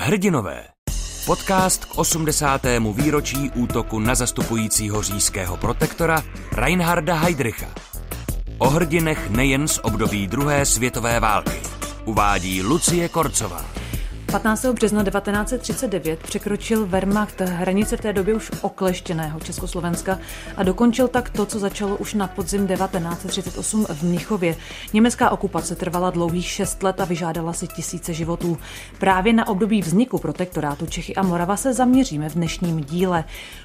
Hrdinové. Podcast k 80. výročí útoku na zastupujícího říjského protektora Reinharda Heydricha. O hrdinech nejen z období druhé světové války. Uvádí Lucie Korcová. 15. března 1939 překročil Wehrmacht hranice v té době už okleštěného Československa a dokončil tak to, co začalo už na podzim 1938 v Mnichově. Německá okupace trvala dlouhých šest let a vyžádala si tisíce životů. Právě na období vzniku protektorátu Čechy a Morava se zaměříme v dnešním díle.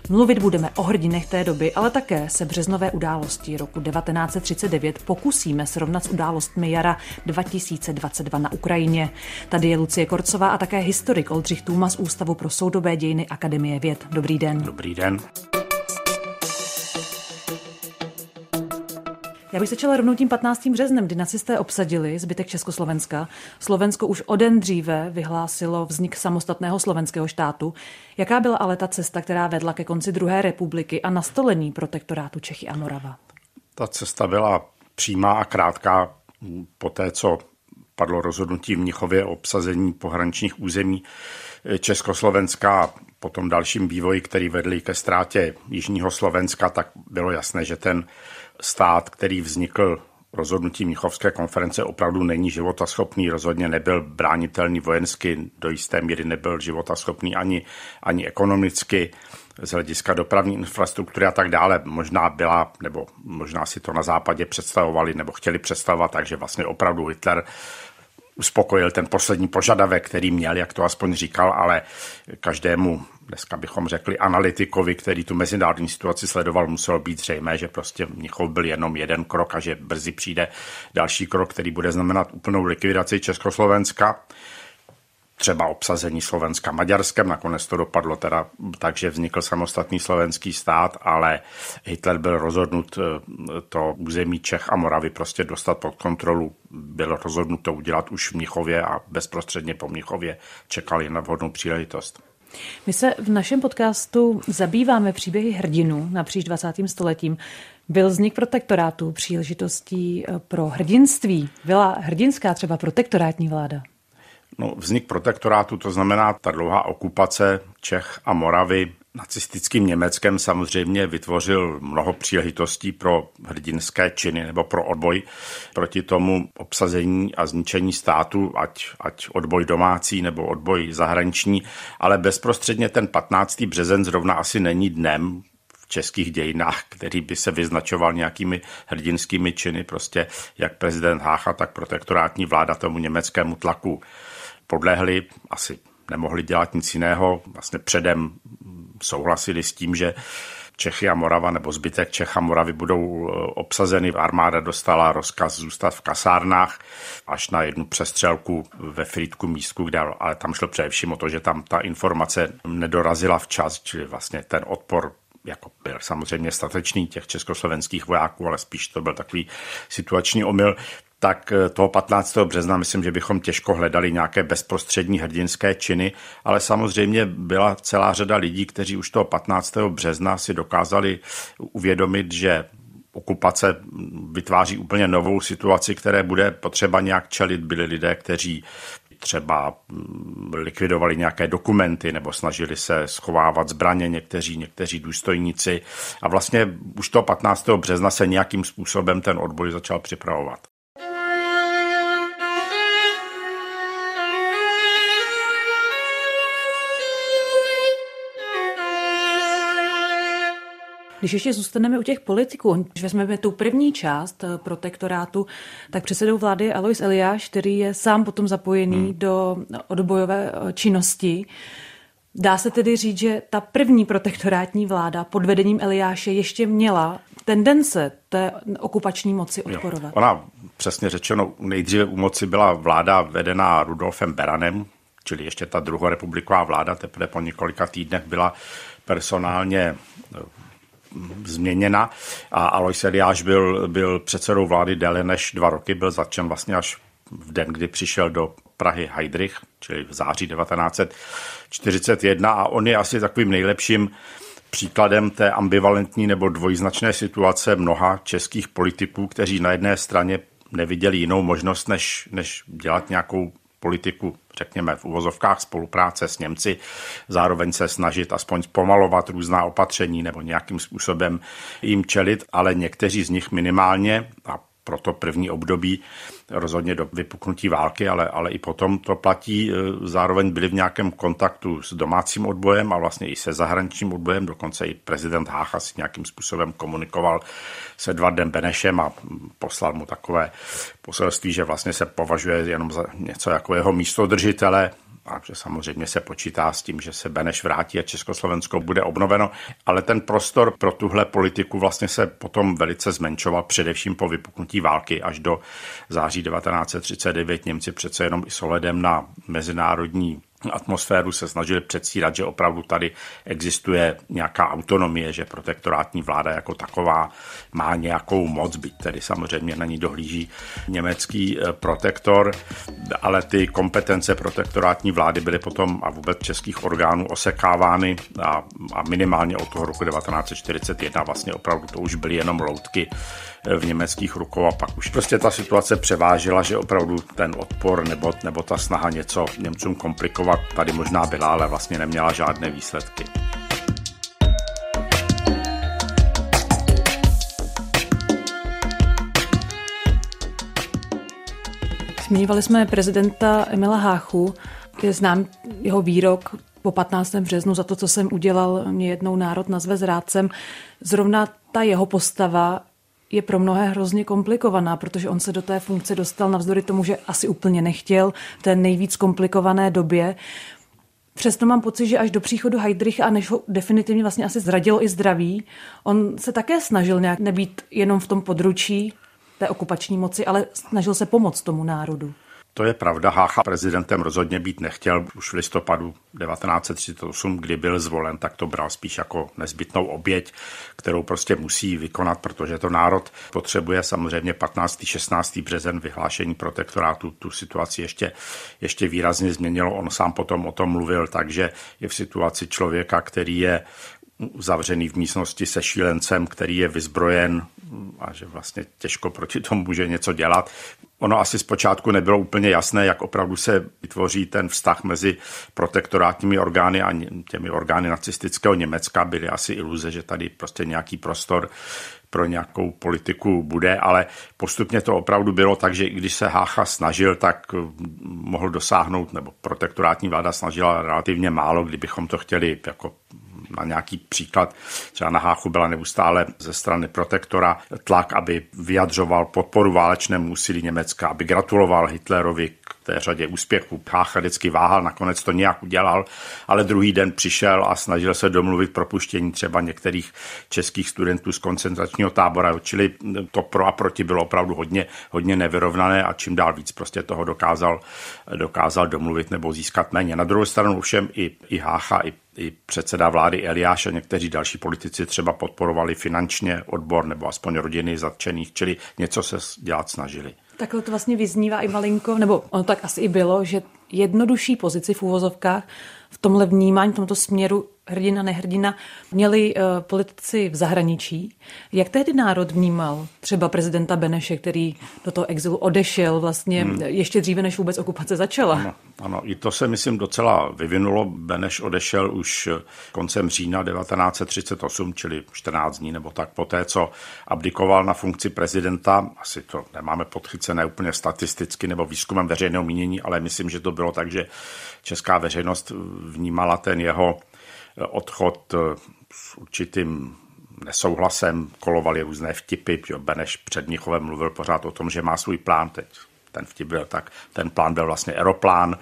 Mluvit budeme o hrdinech té doby, ale také se březnové události roku 1939 pokusíme srovnat s událostmi jara 2022 na Ukrajině. Tady je Lucie Korcová a také historik Oldřich Tůma z Ústavu pro soudobé dějiny Akademie věd. Dobrý den. Dobrý den. Já bych začala rovnou tím 15. březnem, kdy nacisté obsadili zbytek Československa. Slovensko už o den dříve vyhlásilo vznik samostatného slovenského štátu. Jaká byla ale ta cesta, která vedla ke konci druhé republiky a nastolení protektorátu Čechy a Morava? Ta cesta byla přímá a krátká po té, co padlo rozhodnutí v Mnichově o obsazení pohraničních území Československa a po tom dalším vývoji, který vedl ke ztrátě Jižního Slovenska, tak bylo jasné, že ten stát, který vznikl rozhodnutí Mnichovské konference opravdu není životaschopný, rozhodně nebyl bránitelný vojensky, do jisté míry nebyl životaschopný ani, ani ekonomicky z hlediska dopravní infrastruktury a tak dále. Možná byla, nebo možná si to na západě představovali, nebo chtěli představovat, takže vlastně opravdu Hitler uspokojil ten poslední požadavek, který měl, jak to aspoň říkal, ale každému, dneska bychom řekli, analytikovi, který tu mezinárodní situaci sledoval, muselo být zřejmé, že prostě Mnichov byl jenom jeden krok a že brzy přijde další krok, který bude znamenat úplnou likvidaci Československa třeba obsazení Slovenska Maďarskem. Nakonec to dopadlo teda tak, že vznikl samostatný slovenský stát, ale Hitler byl rozhodnut eh, to území Čech a Moravy prostě dostat pod kontrolu. Bylo rozhodnuto udělat už v Mnichově a bezprostředně po Mnichově čekali na vhodnou příležitost. My se v našem podcastu zabýváme příběhy hrdinů napříč 20. stoletím. Byl vznik protektorátu příležitostí eh, pro hrdinství? Byla hrdinská třeba protektorátní vláda? No, vznik protektorátu, to znamená ta dlouhá okupace Čech a Moravy nacistickým Německem samozřejmě vytvořil mnoho příležitostí pro hrdinské činy nebo pro odboj proti tomu obsazení a zničení státu, ať, ať odboj domácí nebo odboj zahraniční, ale bezprostředně ten 15. březen zrovna asi není dnem, v českých dějinách, který by se vyznačoval nějakými hrdinskými činy, prostě jak prezident Hácha, tak protektorátní vláda tomu německému tlaku podlehli, asi nemohli dělat nic jiného, vlastně předem souhlasili s tím, že Čechy a Morava nebo zbytek Čech a Moravy budou e, obsazeny. Armáda dostala rozkaz zůstat v kasárnách až na jednu přestřelku ve Frýdku místku, kde, ale tam šlo především o to, že tam ta informace nedorazila včas, čili vlastně ten odpor jako byl samozřejmě statečný těch československých vojáků, ale spíš to byl takový situační omyl tak eh, toho 15. března myslím, že bychom těžko hledali nějaké bezprostřední hrdinské činy, ale samozřejmě byla celá řada lidí, kteří už toho 15. března si dokázali uvědomit, že okupace vytváří úplně novou situaci, které bude potřeba nějak čelit. Byli lidé, kteří třeba mm, likvidovali nějaké dokumenty nebo snažili se schovávat zbraně někteří, někteří důstojníci a vlastně už toho 15. března se nějakým způsobem ten odboj začal připravovat. Když ještě zůstaneme u těch politiků, když vezmeme tu první část eh, protektorátu, tak předsedou vlády Alois Eliáš, který je sám potom zapojený hmm. do odbojové eh, činnosti. Dá se tedy říct, že ta první protektorátní vláda pod vedením Eliáše ještě měla tendence té okupační moci odporovat. Jo. Ona, přesně řečeno, nejdříve u moci byla vláda vedená Rudolfem Beranem, čili ještě ta druhorepubliková vláda teprve po několika týdnech byla personálně změněna. A Alois Eliáš byl, byl předsedou vlády déle než dva roky, byl zatčen vlastně až v den, kdy přišel do Prahy Heidrich, čili v září 1941 a on je asi takovým nejlepším příkladem té ambivalentní nebo dvojznačné situace mnoha českých politiků, kteří na jedné straně neviděli jinou možnost, než, než dělat nějakou politiku, řekněme v uvozovkách spolupráce s Němci, zároveň se snažit aspoň zpomalovat různá opatření nebo nějakým způsobem jim čelit, ale někteří z nich minimálně, a pro to první období rozhodně do vypuknutí války, ale, ale i potom to platí. E, zároveň byli v nějakém kontaktu s domácím odbojem a vlastně i se zahraničním odbojem. Dokonce i prezident Hácha si nějakým způsobem komunikoval s Edvardem Benešem a poslal mu takové poselství, že vlastně se považuje jenom za něco jako jeho místodržitele a že samozřejmě se počítá s tím, že se Beneš vrátí a Československo bude obnoveno, ale ten prostor pro tuhle politiku vlastně se potom velice zmenšoval, především po vypuknutí války až do září 1939. Němci přece jenom i s ohledem na mezinárodní atmosféru se snažili předstírat, že opravdu tady existuje nějaká autonomie, že protektorátní vláda jako taková má nějakou moc, byť tedy samozřejmě na ní dohlíží německý eh, protektor, ale ty kompetence protektorátní vlády byly potom a vůbec českých orgánů osekávány a, a minimálně od toho roku 1941 vlastně opravdu to už byly jenom loutky v německých rukou a pak už prostě ta situace převážila, že opravdu ten odpor nebo, nebo ta snaha něco Němcům komplikovat tady možná byla, ale vlastně neměla žádné výsledky. Zmiňovali jsme prezidenta Emila Háchu. Je znám jeho výrok po 15. březnu za to, co jsem udělal, mě jednou národ nazve zrádcem. Zrovna ta jeho postava je pro mnohé hrozně komplikovaná, protože on se do té funkce dostal navzdory tomu, že asi úplně nechtěl v té nejvíc komplikované době. Přesto mám pocit, že až do příchodu Heidricha a než ho definitivně vlastně asi zradilo i zdraví, on se také snažil nějak nebýt jenom v tom područí té okupační moci, ale snažil se pomoct tomu národu. To je pravda, Hácha prezidentem rozhodně být nechtěl. Už v listopadu 1938, kdy byl zvolen, tak to bral spíš jako nezbytnou oběť, kterou prostě musí vykonat, protože to národ potřebuje. Samozřejmě 15. 16. březen vyhlášení protektorátu tu situaci ještě, ještě výrazně změnilo. On sám potom o tom mluvil, takže je v situaci člověka, který je zavřený v místnosti se šílencem, který je vyzbrojen a že vlastně těžko proti tomu může něco dělat. Ono asi zpočátku nebylo úplně jasné, jak opravdu se vytvoří ten vztah mezi protektorátními orgány a těmi orgány nacistického Německa. Byly asi iluze, že tady prostě nějaký prostor pro nějakou politiku bude, ale postupně to opravdu bylo tak, že když se Hácha snažil, tak mohl dosáhnout, nebo protektorátní vláda snažila relativně málo, kdybychom to chtěli jako na nějaký příklad, třeba na Háchu byla neustále ze strany protektora tlak, aby vyjadřoval podporu válečnému úsilí Německa, aby gratuloval Hitlerovi té řadě úspěchů. Hácha vždycky váhal, nakonec to nějak udělal, ale druhý den přišel a snažil se domluvit propuštění třeba některých českých studentů z koncentračního tábora, čili to pro a proti bylo opravdu hodně, hodně nevyrovnané a čím dál víc prostě toho dokázal, dokázal domluvit nebo získat méně. Na druhou stranu ovšem i, i Hácha, i i předseda vlády Eliáš a někteří další politici třeba podporovali finančně odbor nebo aspoň rodiny zatčených, čili něco se dělat snažili. Takhle to vlastně vyznívá i malinko, nebo ono tak asi i bylo, že jednodušší pozici v úvozovkách v tomhle vnímání, v tomto směru hrdina, nehrdina, měli uh, politici v zahraničí. Jak tehdy národ vnímal třeba prezidenta Beneše, který do toho exilu odešel vlastně hmm. ještě dříve, než vůbec okupace začala? Ano, ano, i to se, myslím, docela vyvinulo. Beneš odešel už koncem října 1938, čili 14 dní nebo tak poté, co abdikoval na funkci prezidenta. Asi to nemáme podchycené úplně statisticky nebo výzkumem veřejného mínění, ale myslím, že to bylo tak, že česká veřejnost vnímala ten jeho odchod eh, s určitým nesouhlasem, kolovaly různé vtipy, že Beneš před Mnichovem mluvil pořád o tom, že má svůj plán, teď ten vtip byl tak, ten plán byl vlastně aeroplán,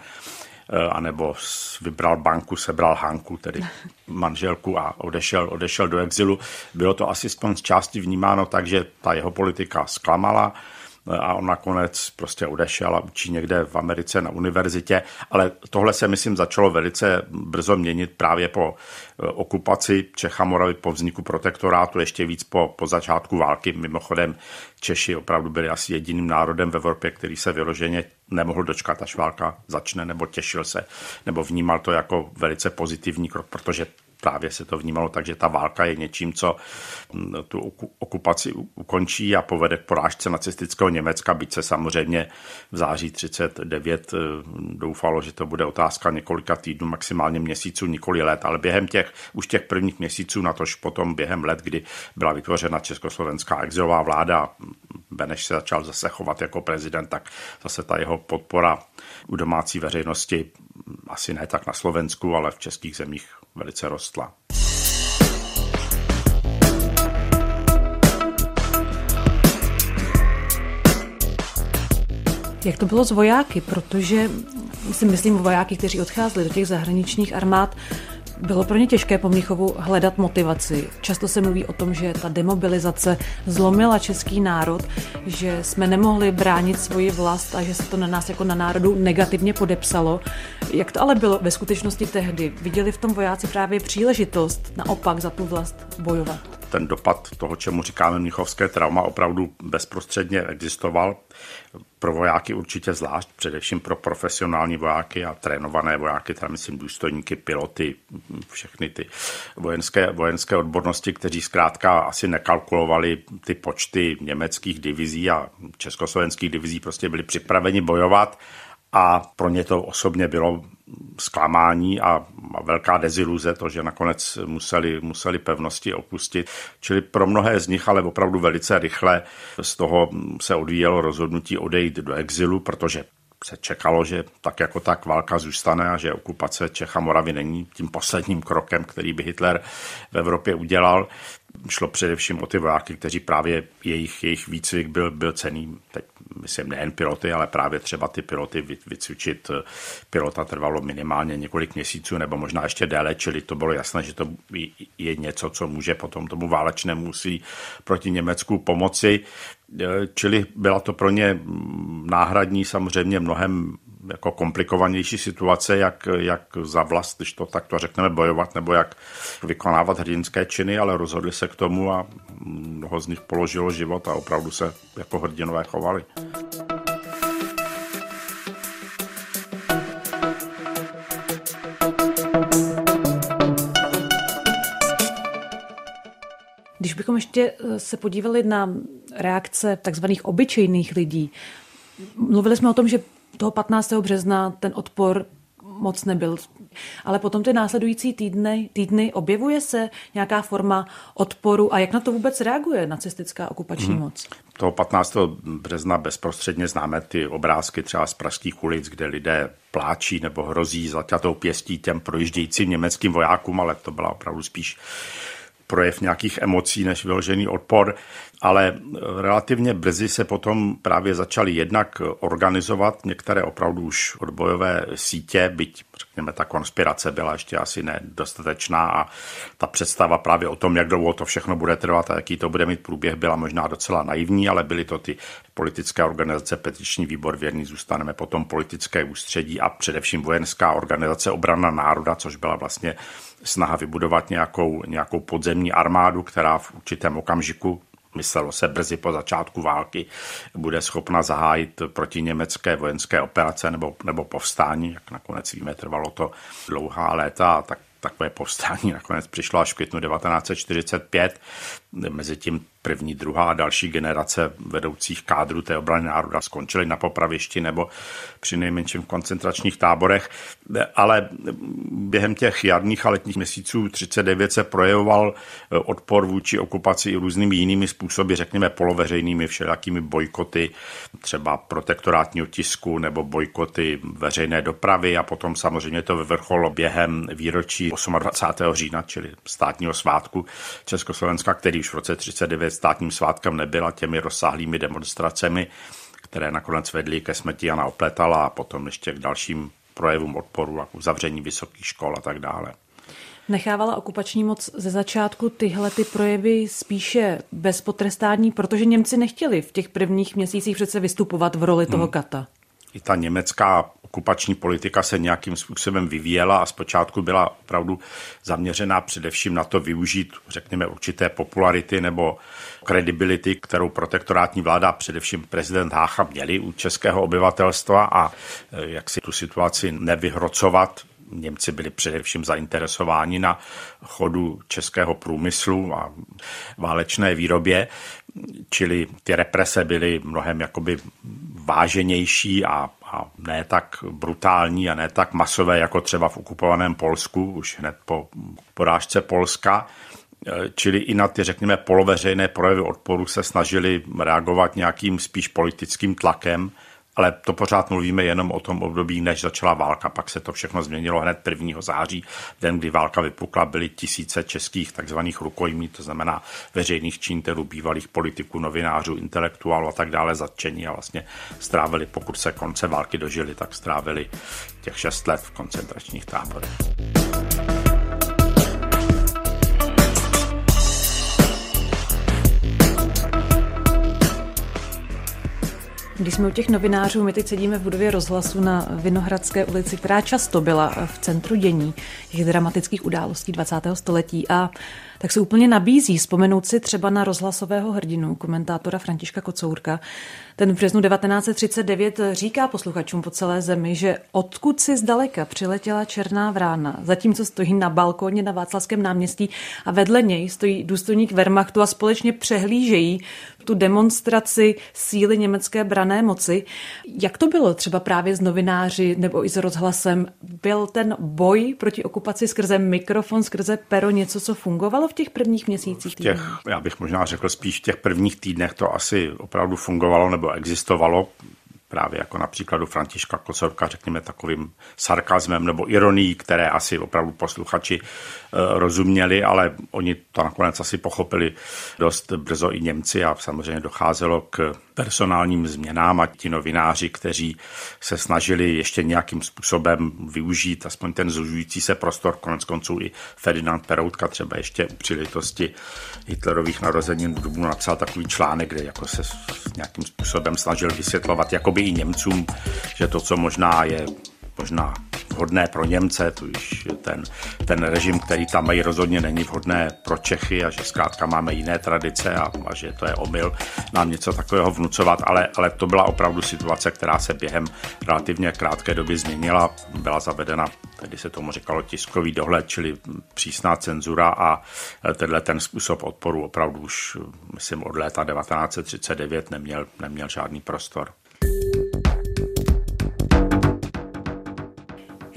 eh, anebo vybral banku, sebral Hanku, tedy manželku a odešel, odešel do exilu. Bylo to asi z části vnímáno tak, že ta jeho politika zklamala, a on nakonec prostě odešel a učí někde v Americe na univerzitě, ale tohle se, myslím, začalo velice brzo měnit právě po eh, okupaci Čech a Moravy, po vzniku protektorátu, ještě víc po, po začátku války. Mimochodem Češi opravdu byli asi jediným národem v Evropě, který se vyloženě nemohl dočkat, až válka začne, nebo těšil se, nebo vnímal to jako velice pozitivní krok, protože právě se to vnímalo tak, že ta válka je něčím, co mm, tu okupaci ukončí a povede k porážce nacistického Německa, byť se samozřejmě v září 39 eh, doufalo, že to bude otázka několika týdnů, maximálně měsíců, nikoli let, ale během těch, už těch prvních měsíců, na tož potom během let, kdy byla vytvořena československá exilová vláda, Beneš se začal zase chovat jako prezident, tak zase ta jeho podpora u domácí veřejnosti, asi ne tak na Slovensku, ale v českých zemích velice rostla. Jak to bylo s vojáky? Protože si myslím vojáky, kteří odcházeli do těch zahraničních armád, bylo pro ně těžké po Mnichovu hledat motivaci. Často se mluví o tom, že ta demobilizace zlomila český národ, že jsme nemohli bránit svoji vlast a že se to na nás jako na národu negativně podepsalo. Jak to ale bylo ve skutečnosti tehdy? Viděli v tom vojáci právě příležitost naopak za tu vlast bojovat? ten dopad toho, čemu říkáme mnichovské trauma, opravdu bezprostředně existoval. Pro vojáky určitě zvlášť, především pro profesionální vojáky a trénované vojáky, teda myslím důstojníky, piloty, všechny ty vojenské, vojenské odbornosti, kteří zkrátka asi nekalkulovali ty počty německých divizí a československých divizí, prostě byli připraveni bojovat a pro ně to osobně bylo zklamání a, velká deziluze, to, že nakonec museli, museli pevnosti opustit. Čili pro mnohé z nich, ale opravdu velice rychle z toho se odvíjelo rozhodnutí odejít do exilu, protože se čekalo, že tak jako tak válka zůstane a že okupace Čech a Moravy není tím posledním krokem, který by Hitler v Evropě udělal. Šlo především o ty vojáky, kteří právě jejich, jejich výcvik byl, byl cený. Teď myslím nejen piloty, ale právě třeba ty piloty vycvičit pilota trvalo minimálně několik měsíců nebo možná ještě déle, čili to bylo jasné, že to je něco, co může potom tomu válečnému musí proti Německu pomoci. Čili byla to pro ně náhradní samozřejmě mnohem jako komplikovanější situace, jak, jak za vlast, když to takto řekneme, bojovat nebo jak vykonávat hrdinské činy, ale rozhodli se k tomu a mnoho z nich položilo život a opravdu se jako hrdinové chovali. Když bychom ještě eh, se podívali na reakce takzvaných obyčejných lidí, mluvili jsme o tom, že toho 15. března ten odpor moc nebyl. Ale potom ty následující týdny, týdny objevuje se nějaká forma odporu a jak na to vůbec reaguje nacistická okupační hmm. moc? Toho 15. března bezprostředně známe ty obrázky třeba z pražských ulic, kde lidé pláčí nebo hrozí zaťatou pěstí těm projíždějícím německým vojákům, ale to byla opravdu spíš projev nějakých emocí než vyložený odpor, ale relativně brzy se potom právě začaly jednak organizovat některé opravdu už odbojové sítě, byť řekněme ta konspirace byla ještě asi nedostatečná a ta představa právě o tom, jak dlouho to všechno bude trvat a jaký to bude mít průběh, byla možná docela naivní, ale byly to ty politické organizace, petiční výbor věrný zůstaneme, potom politické ústředí a především vojenská organizace obrana národa, což byla vlastně snaha vybudovat nějakou, nějakou podzemní armádu, která v určitém okamžiku myslelo se brzy po začátku války, bude schopna zahájit proti německé vojenské operace nebo, nebo povstání, jak nakonec víme, trvalo to dlouhá léta, tak takové povstání nakonec přišlo až v květnu 1945. Mezitím první, druhá a další generace vedoucích kádrů té obrany národa skončily na popravišti nebo při nejmenším v koncentračních táborech, ale během těch jarních a letních měsíců 39 se projevoval odpor vůči okupaci i různými jinými způsoby, řekněme poloveřejnými všelijakými bojkoty, třeba protektorátního tisku nebo bojkoty veřejné dopravy a potom samozřejmě to vyvrcholo během výročí 28. října, čili státního svátku Československa, který už v roce 39 státním svátkem nebyla těmi rozsáhlými demonstracemi, které nakonec vedly ke smrti Jana Opletala a potom ještě k dalším projevům odporu a k uzavření vysokých škol a tak dále. Nechávala okupační moc ze začátku tyhle ty projevy spíše bez potrestání, protože Němci nechtěli v těch prvních měsících přece vystupovat v roli toho hmm. kata. I ta německá okupační politika se nějakým způsobem vyvíjela a zpočátku byla opravdu zaměřená především na to využít, řekněme, určité popularity nebo kredibility, kterou protektorátní vláda, především prezident Hácha, měli u českého obyvatelstva a eh, jak si tu situaci nevyhrocovat. Němci byli především zainteresováni na chodu českého průmyslu a válečné výrobě, čili ty represe byly mnohem jakoby váženější a, a ne tak brutální a ne tak masové, jako třeba v okupovaném Polsku, už hned po porážce Polska. Čili i na ty, řekněme, poloveřejné projevy odporu se snažili reagovat nějakým spíš politickým tlakem, ale to pořád mluvíme jenom o tom období, než začala válka. Pak se to všechno změnilo hned 1. září, den, kdy válka vypukla, byly tisíce českých takzvaných rukojmí, to znamená veřejných činitelů, bývalých politiků, novinářů, intelektuálů a tak dále zatčení a vlastně strávili, pokud se konce války dožili, tak strávili těch šest let v koncentračních táborech. Když jsme u těch novinářů, my teď sedíme v budově rozhlasu na Vinohradské ulici, která často byla v centru dění těch dramatických událostí 20. století a tak se úplně nabízí vzpomenout si třeba na rozhlasového hrdinu, komentátora Františka Kocourka. Ten v březnu 1939 říká posluchačům po celé zemi, že odkud si zdaleka přiletěla černá vrána, zatímco stojí na balkóně na Václavském náměstí a vedle něj stojí důstojník Wehrmachtu a společně přehlížejí tu demonstraci síly německé brané moci. Jak to bylo třeba právě s novináři nebo i s rozhlasem? Byl ten boj proti okupaci skrze mikrofon, skrze pero něco, co fungovalo v těch prvních měsících? V těch, já bych možná řekl spíš v těch prvních týdnech to asi opravdu fungovalo nebo existovalo právě jako například u Františka Kocorka, řekněme takovým sarkazmem nebo ironií, které asi opravdu posluchači eh, rozuměli, ale oni to nakonec asi pochopili dost brzo i Němci a samozřejmě docházelo k personálním změnám a ti novináři, kteří se snažili ještě nějakým způsobem využít aspoň ten zužující se prostor, konec konců i Ferdinand Peroutka třeba ještě u příležitosti Hitlerových narozenin v Dubnu napsal takový článek, kde jako se nějakým způsobem snažil vysvětlovat jakoby i Němcům, že to, co možná je možná vhodné pro Němce, tuž ten, ten režim, který tam mají, rozhodně není vhodné pro Čechy a že zkrátka máme jiné tradice a, a že to je omyl nám něco takového vnucovat, ale, ale to byla opravdu situace, která se během relativně krátké doby změnila. Byla zavedena, tedy se tomu říkalo tiskový dohled, čili přísná cenzura a tenhle ten způsob odporu opravdu už, myslím, od léta 1939 neměl, neměl žádný prostor.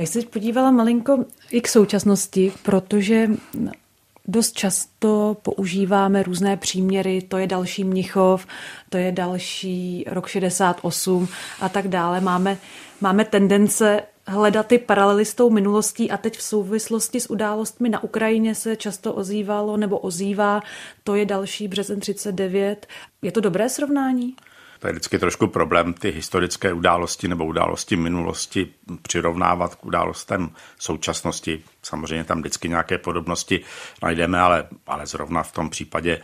Já se podívala malinko i k současnosti, protože dost často používáme různé příměry, to je další Mnichov, to je další rok 68 a tak dále. Máme, máme tendence hledat ty paralely s tou minulostí a teď v souvislosti s událostmi na Ukrajině se často ozývalo nebo ozývá, to je další březen 39. Je to dobré srovnání? To je vždycky trošku problém ty historické události nebo události minulosti přirovnávat k událostem současnosti. Samozřejmě tam vždycky nějaké podobnosti najdeme, ale, ale zrovna v tom případě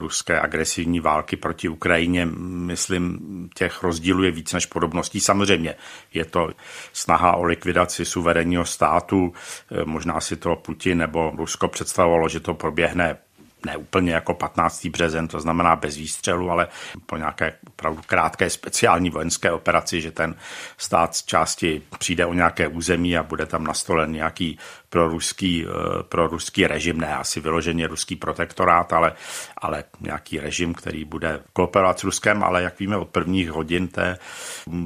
ruské agresivní války proti Ukrajině, myslím, těch rozdílů je víc než podobností. Samozřejmě je to snaha o likvidaci suverénního státu, možná si to Putin nebo Rusko představovalo, že to proběhne ne úplně jako 15. březen, to znamená bez výstřelu, ale po nějaké opravdu krátké speciální vojenské operaci, že ten stát z části přijde o nějaké území a bude tam nastolen nějaký proruský, eh, proruský režim, ne asi vyloženě ruský protektorát, ale, ale nějaký režim, který bude kooperovat s Ruskem, ale jak víme od prvních hodin té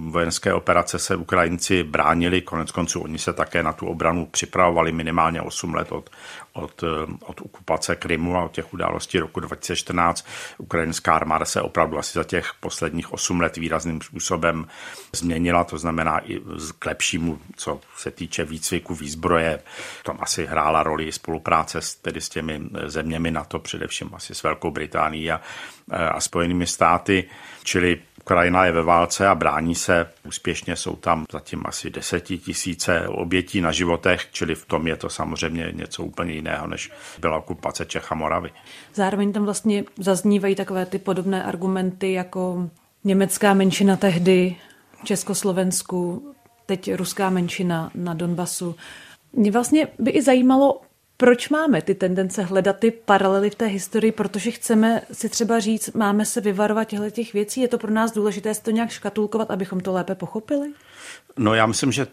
vojenské operace se Ukrajinci bránili, konec konců oni se také na tu obranu připravovali minimálně 8 let od, od, eh, od okupace Krymu a od těch událostí roku 2014. Ukrajinská armáda se opravdu asi za těch posledních 8 let výrazným způsobem změnila, to znamená i k lepšímu, co se týče výcviku, výzbroje, tam asi hrála roli spolupráce s, tedy s těmi zeměmi NATO, především asi s Velkou Británií a, a Spojenými státy, čili Ukrajina je ve válce a brání se úspěšně. Jsou tam zatím asi desetitisíce obětí na životech, čili v tom je to samozřejmě něco úplně jiného, než byla okupace Čech a Moravy. Zároveň tam vlastně zaznívají takové ty podobné argumenty jako německá menšina tehdy v Československu, teď ruská menšina na Donbasu. Mě vlastně by i zajímalo, proč máme ty tendence hledat ty paralely v té historii, protože chceme si třeba říct, máme se vyvarovat těchto těch věcí, je to pro nás důležité si to nějak škatulkovat, abychom to lépe pochopili? No já myslím, že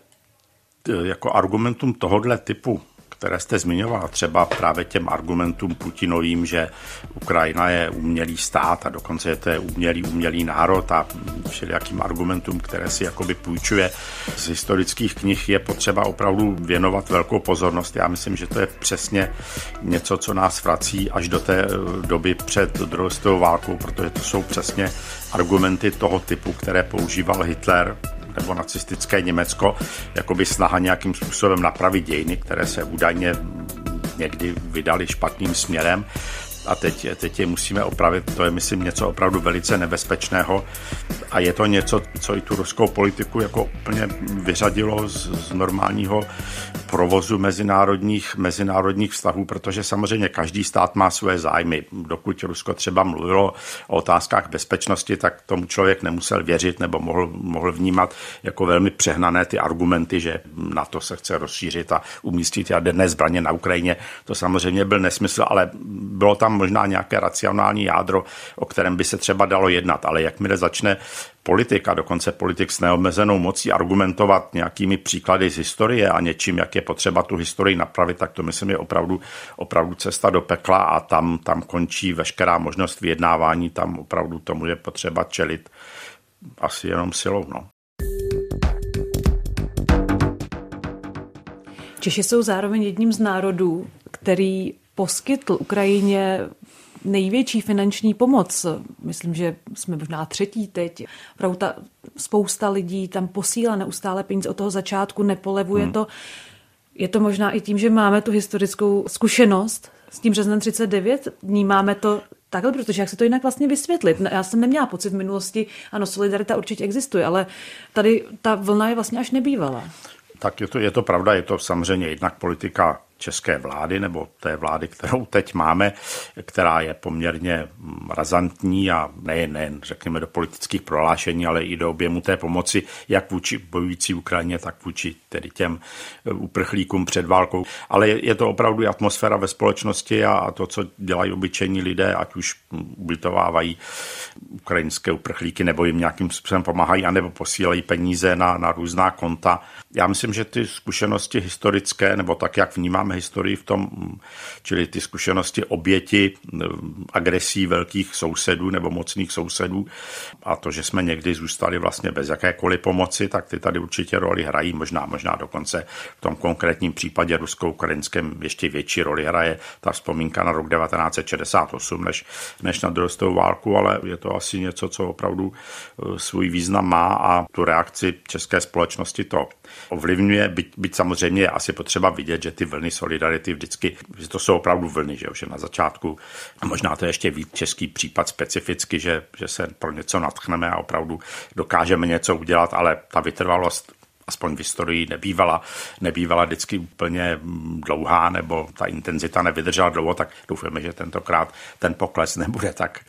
jako argumentum tohohle typu které jste zmiňoval, třeba právě těm argumentům Putinovým, že Ukrajina je umělý stát a dokonce je to umělý, umělý národ a všelijakým argumentům, které si jakoby půjčuje z historických knih, je potřeba opravdu věnovat velkou pozornost. Já myslím, že to je přesně něco, co nás vrací až do té eh, doby před druhou světovou válkou, protože to jsou přesně argumenty toho typu, které používal Hitler nebo nacistické Německo, jako by snaha nějakým způsobem napravit dějiny, které se údajně někdy vydali špatným směrem a teď, teď je musíme opravit. To je, myslím, něco opravdu velice nebezpečného a je to něco, co i tu ruskou politiku jako úplně vyřadilo z, z normálního provozu mezinárodních, mezinárodních vztahů, protože samozřejmě každý stát má své zájmy. Dokud Rusko třeba mluvilo o otázkách bezpečnosti, tak tomu člověk nemusel věřit nebo mohl, mohl vnímat jako velmi přehnané ty argumenty, že na to se chce rozšířit a umístit jaderné zbraně na Ukrajině. To samozřejmě byl nesmysl, ale bylo tam možná nějaké racionální jádro, o kterém by se třeba dalo jednat. Ale jakmile začne politik a dokonce politik s neomezenou mocí argumentovat nějakými příklady z historie a něčím, jak je potřeba tu historii napravit, tak to myslím je opravdu, opravdu cesta do pekla a tam, tam končí veškerá možnost vyjednávání, tam opravdu tomu je potřeba čelit asi jenom silou. No. Češi jsou zároveň jedním z národů, který poskytl Ukrajině největší finanční pomoc. Myslím, že jsme možná třetí teď. Opravdu ta spousta lidí tam posílá neustále peníze od toho začátku, nepolevuje hmm. to. Je to možná i tím, že máme tu historickou zkušenost s tím březnem 39, vnímáme to takhle, protože jak se to jinak vlastně vysvětlit? Já jsem neměla pocit v minulosti, ano, solidarita určitě existuje, ale tady ta vlna je vlastně až nebývala. Tak je to, je to pravda, je to samozřejmě jednak politika české vlády nebo té vlády, kterou teď máme, která je poměrně razantní a nejen, nejen řekněme do politických prohlášení, ale i do objemu té pomoci, jak vůči bojující Ukrajině, tak vůči tedy těm eh, uprchlíkům před válkou. Ale je, to opravdu atmosféra ve společnosti a to, co dělají obyčejní lidé, ať už ubytovávají ukrajinské uprchlíky nebo jim nějakým způsobem pomáhají, anebo posílají peníze na, na různá konta. Já myslím, že ty zkušenosti historické, nebo tak, jak vnímáme máme historii v tom, čili ty zkušenosti oběti eh, agresí velkých sousedů nebo mocných sousedů a to, že jsme někdy zůstali vlastně bez jakékoliv pomoci, tak ty tady určitě roli hrají, možná, možná dokonce v tom konkrétním případě rusko-ukrajinském ještě větší roli hraje ta vzpomínka na rok 1968 než, než na druhou válku, ale je to asi něco, co opravdu eh, svůj význam má a tu reakci české společnosti to ovlivňuje, byť, byť samozřejmě je asi potřeba vidět, že ty vlny solidarity vždycky, že to jsou opravdu vlny, že, že na začátku, a možná to je ještě víc český případ specificky, že, že se pro něco natchneme a opravdu dokážeme něco udělat, ale ta vytrvalost aspoň v historii nebývala, nebývala vždycky úplně dlouhá, nebo ta intenzita nevydržela dlouho, tak doufáme, že tentokrát ten pokles nebude tak,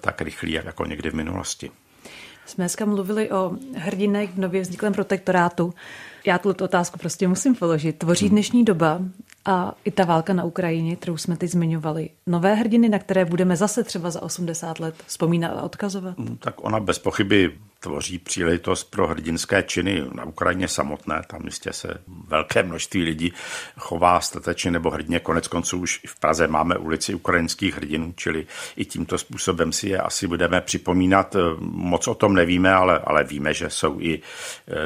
tak rychlý, jako někdy v minulosti. Jsme dneska mluvili o hrdinech v nově vzniklém protektorátu. Já tuto otázku prostě musím položit. Tvoří hmm. dnešní doba a i ta válka na Ukrajině, kterou jsme teď zmiňovali, nové hrdiny, na které budeme zase třeba za 80 let vzpomínat a odkazovat? Hmm, tak ona bez pochyby tvoří příležitost pro hrdinské činy na Ukrajině samotné. Tam jistě se velké množství lidí chová statečně nebo hrdně. Konec konců už v Praze máme ulici ukrajinských hrdinů, čili i tímto způsobem si je asi budeme připomínat. Moc o tom nevíme, ale, ale víme, že jsou i e,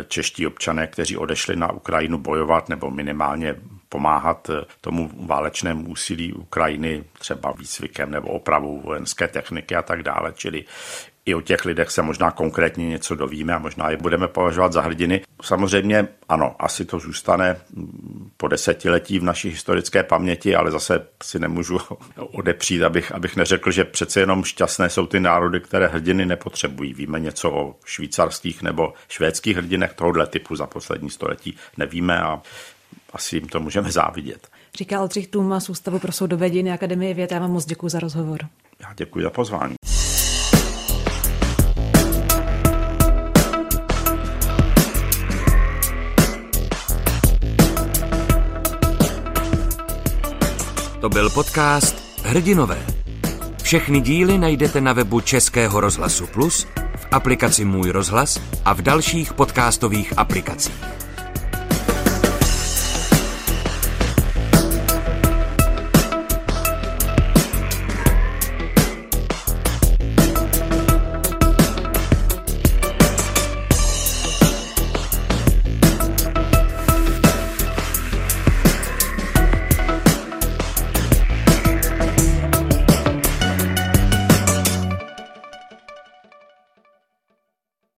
čeští občané, kteří odešli na Ukrajinu bojovat nebo minimálně pomáhat e, tomu válečnému úsilí Ukrajiny třeba výcvikem nebo opravou vojenské techniky a tak dále. Čili i o těch lidech se možná konkrétně něco dovíme a možná je budeme považovat za hrdiny. Samozřejmě ano, asi to zůstane po desetiletí v naší historické paměti, ale zase si nemůžu odepřít, abych, abych neřekl, že přece jenom šťastné jsou ty národy, které hrdiny nepotřebují. Víme něco o švýcarských nebo švédských hrdinech tohohle typu za poslední století. Nevíme a asi jim to můžeme závidět. Říká Oldřich Tuma z Ústavu pro soudové dějiny Akademie věd. Já vám moc děkuji za rozhovor. Já děkuji za pozvání. To byl podcast Hrdinové. Všechny díly najdete na webu Českého rozhlasu Plus, v aplikaci Můj rozhlas a v dalších podcastových aplikacích.